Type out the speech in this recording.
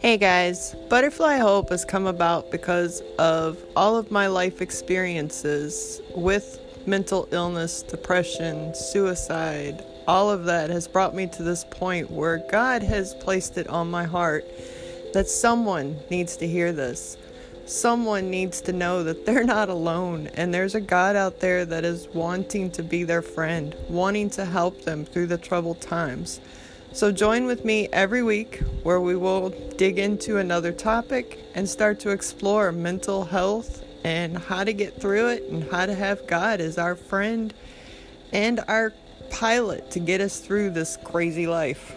Hey guys, Butterfly Hope has come about because of all of my life experiences with mental illness, depression, suicide. All of that has brought me to this point where God has placed it on my heart that someone needs to hear this. Someone needs to know that they're not alone and there's a God out there that is wanting to be their friend, wanting to help them through the troubled times. So join with me every week where we will dig into another topic and start to explore mental health and how to get through it and how to have God as our friend and our pilot to get us through this crazy life.